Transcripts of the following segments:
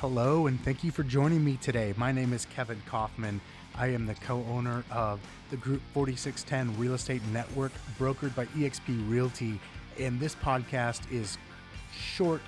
Hello, and thank you for joining me today. My name is Kevin Kaufman. I am the co owner of the Group 4610 Real Estate Network, brokered by eXp Realty. And this podcast is short,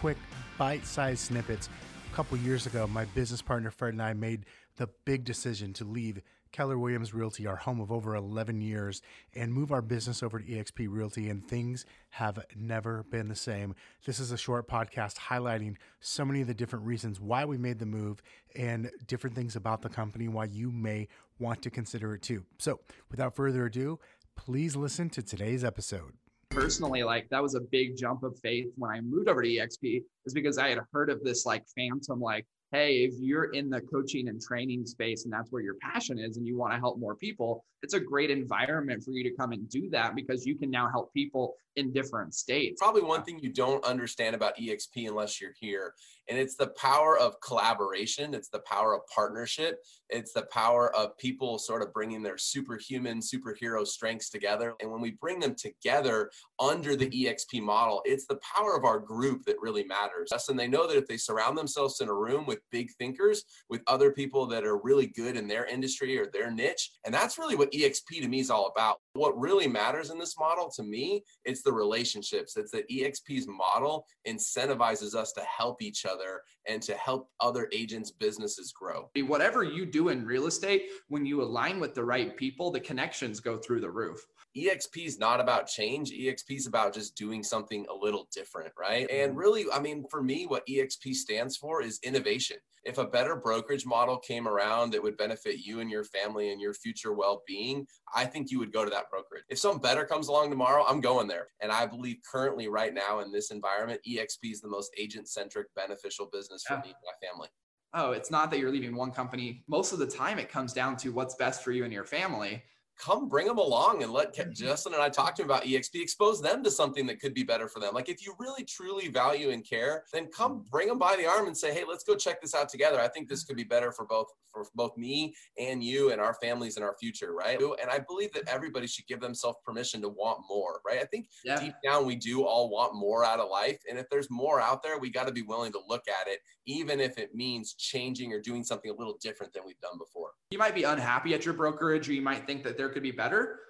quick, bite sized snippets. Couple years ago, my business partner Fred and I made the big decision to leave Keller Williams Realty, our home of over 11 years, and move our business over to eXp Realty, and things have never been the same. This is a short podcast highlighting so many of the different reasons why we made the move and different things about the company, why you may want to consider it too. So, without further ado, please listen to today's episode personally like that was a big jump of faith when i moved over to exp is because i had heard of this like phantom like hey, if you're in the coaching and training space and that's where your passion is and you want to help more people, it's a great environment for you to come and do that because you can now help people in different states. Probably one thing you don't understand about EXP unless you're here, and it's the power of collaboration, it's the power of partnership, it's the power of people sort of bringing their superhuman, superhero strengths together. And when we bring them together under the EXP model, it's the power of our group that really matters. And they know that if they surround themselves in a room with big thinkers, with other people that are really good in their industry or their niche, and that's really what EXP to me is all about. What really matters in this model to me, it's the relationships. It's that EXP's model incentivizes us to help each other and to help other agents' businesses grow. Whatever you do in real estate, when you align with the right people, the connections go through the roof. EXP is not about change. EXP is about just doing something a little different, right? And mm-hmm. really, I mean, for me, what EXP stands for is innovation. If a better brokerage model came around that would benefit you and your family and your future well being, I think you would go to that brokerage. If something better comes along tomorrow, I'm going there. And I believe currently, right now, in this environment, EXP is the most agent centric, beneficial business for yeah. me and my family oh, it's not that you're leaving one company. Most of the time, it comes down to what's best for you and your family come bring them along and let mm-hmm. Justin and I talk to him about EXP, expose them to something that could be better for them. Like if you really truly value and care, then come mm-hmm. bring them by the arm and say, hey, let's go check this out together. I think this could be better for both for both me and you and our families and our future, right? And I believe that everybody should give themselves permission to want more, right? I think yeah. deep down we do all want more out of life. And if there's more out there, we got to be willing to look at it, even if it means changing or doing something a little different than we've done before. You might be unhappy at your brokerage or you might think that there could be better.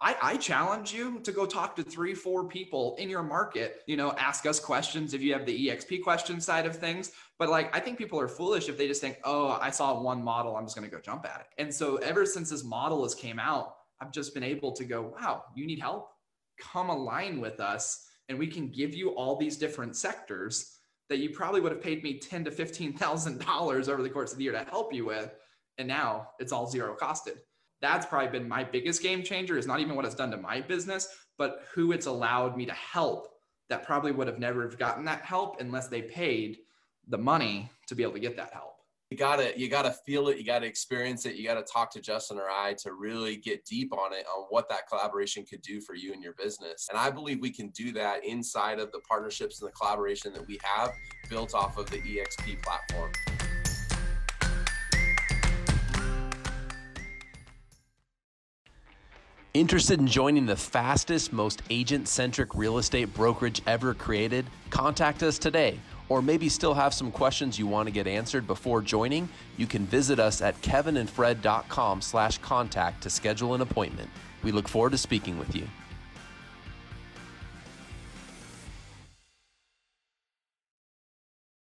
I, I, challenge you to go talk to three, four people in your market. You know, ask us questions if you have the EXP question side of things. But like, I think people are foolish if they just think, oh, I saw one model, I'm just going to go jump at it. And so, ever since this model has came out, I've just been able to go, wow, you need help? Come align with us, and we can give you all these different sectors that you probably would have paid me ten to fifteen thousand dollars over the course of the year to help you with, and now it's all zero costed. That's probably been my biggest game changer. Is not even what it's done to my business but who it's allowed me to help that probably would have never have gotten that help unless they paid the money to be able to get that help. You gotta you gotta feel it. You gotta experience it. You gotta talk to justin or i to really get deep on it on what that collaboration could do for you and your business. And i believe we can do that inside of the partnerships and the collaboration that we have built off of the exp platform Interested in joining the fastest, most agent centric real estate brokerage ever created? Contact us today. Or maybe still have some questions you want to get answered before joining? You can visit us at kevinandfred.com slash contact to schedule an appointment. We look forward to speaking with you.